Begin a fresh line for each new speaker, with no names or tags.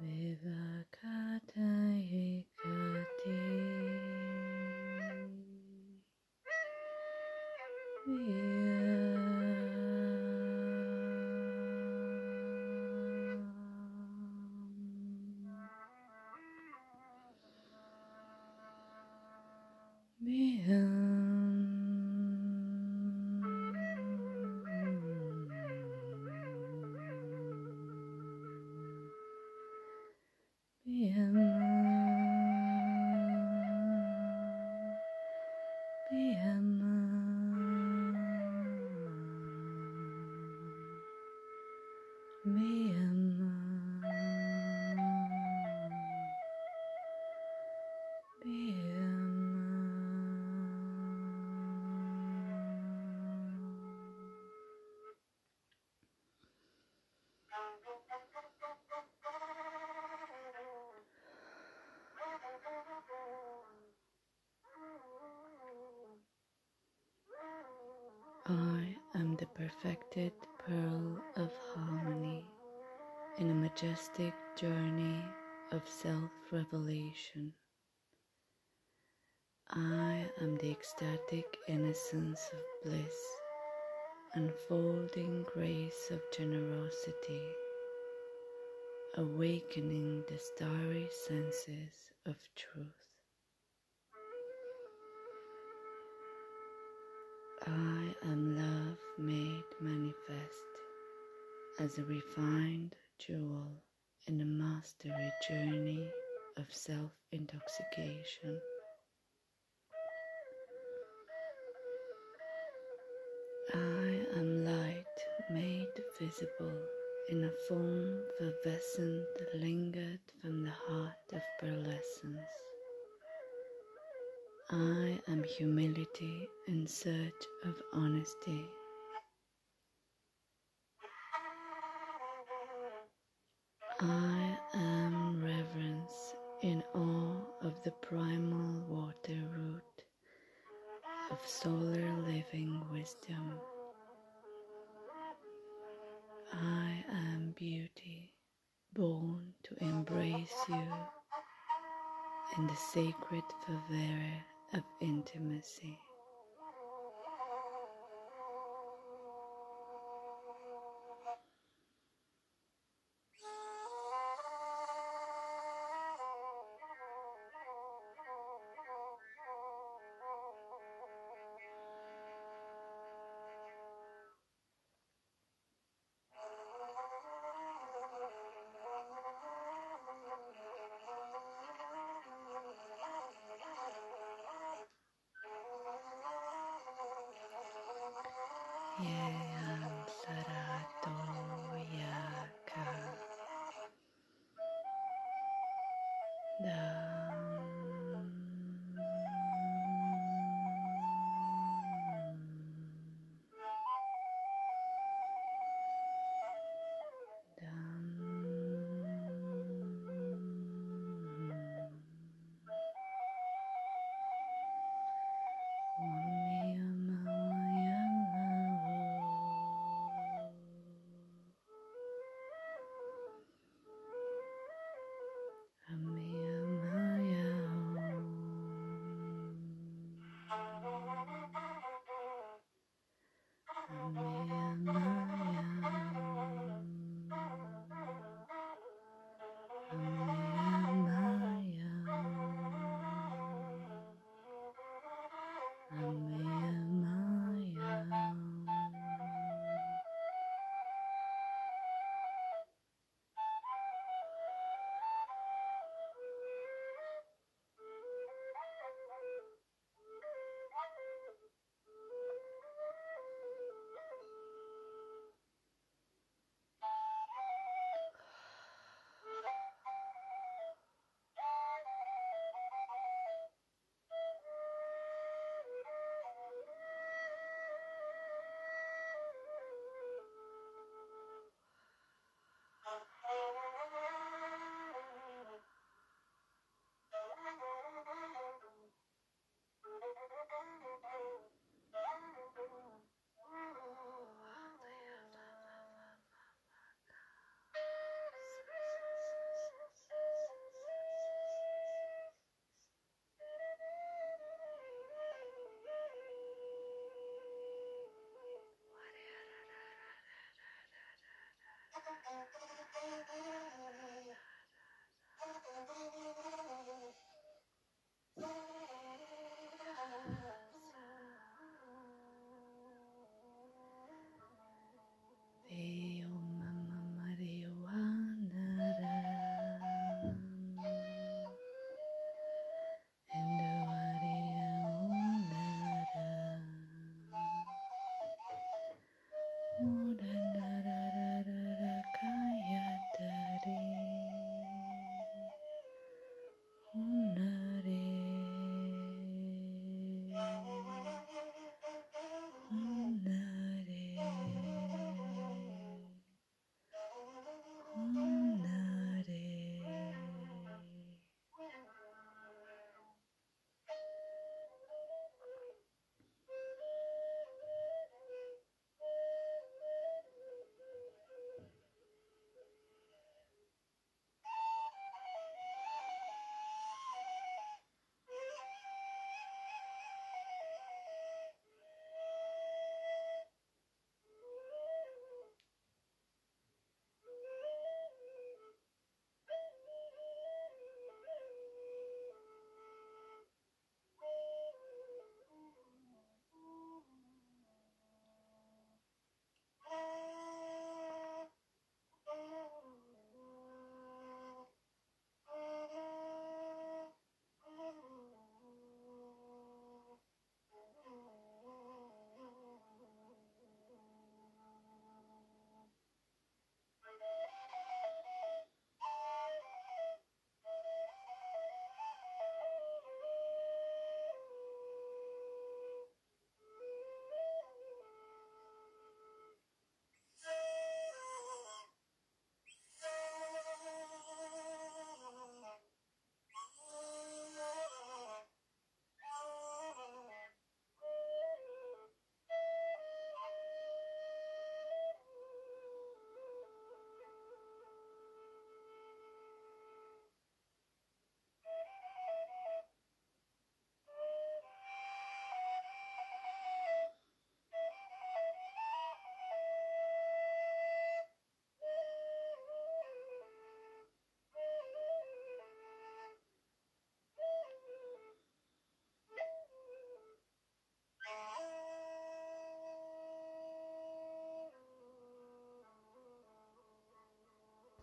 Vivakatayeka I am the perfected pearl of harmony in a majestic journey of self revelation. I am the ecstatic innocence of bliss, unfolding grace of generosity, awakening the starry senses of truth. I am love made manifest as a refined jewel in a mastery journey of self intoxication. I am light made visible in a form fervescent lingered from the heart of pearlescence. I am humility in search of honesty. I am reverence in awe of the primal water root of solar living wisdom. I am beauty, born to embrace you in the sacred favela of intimacy. Yes.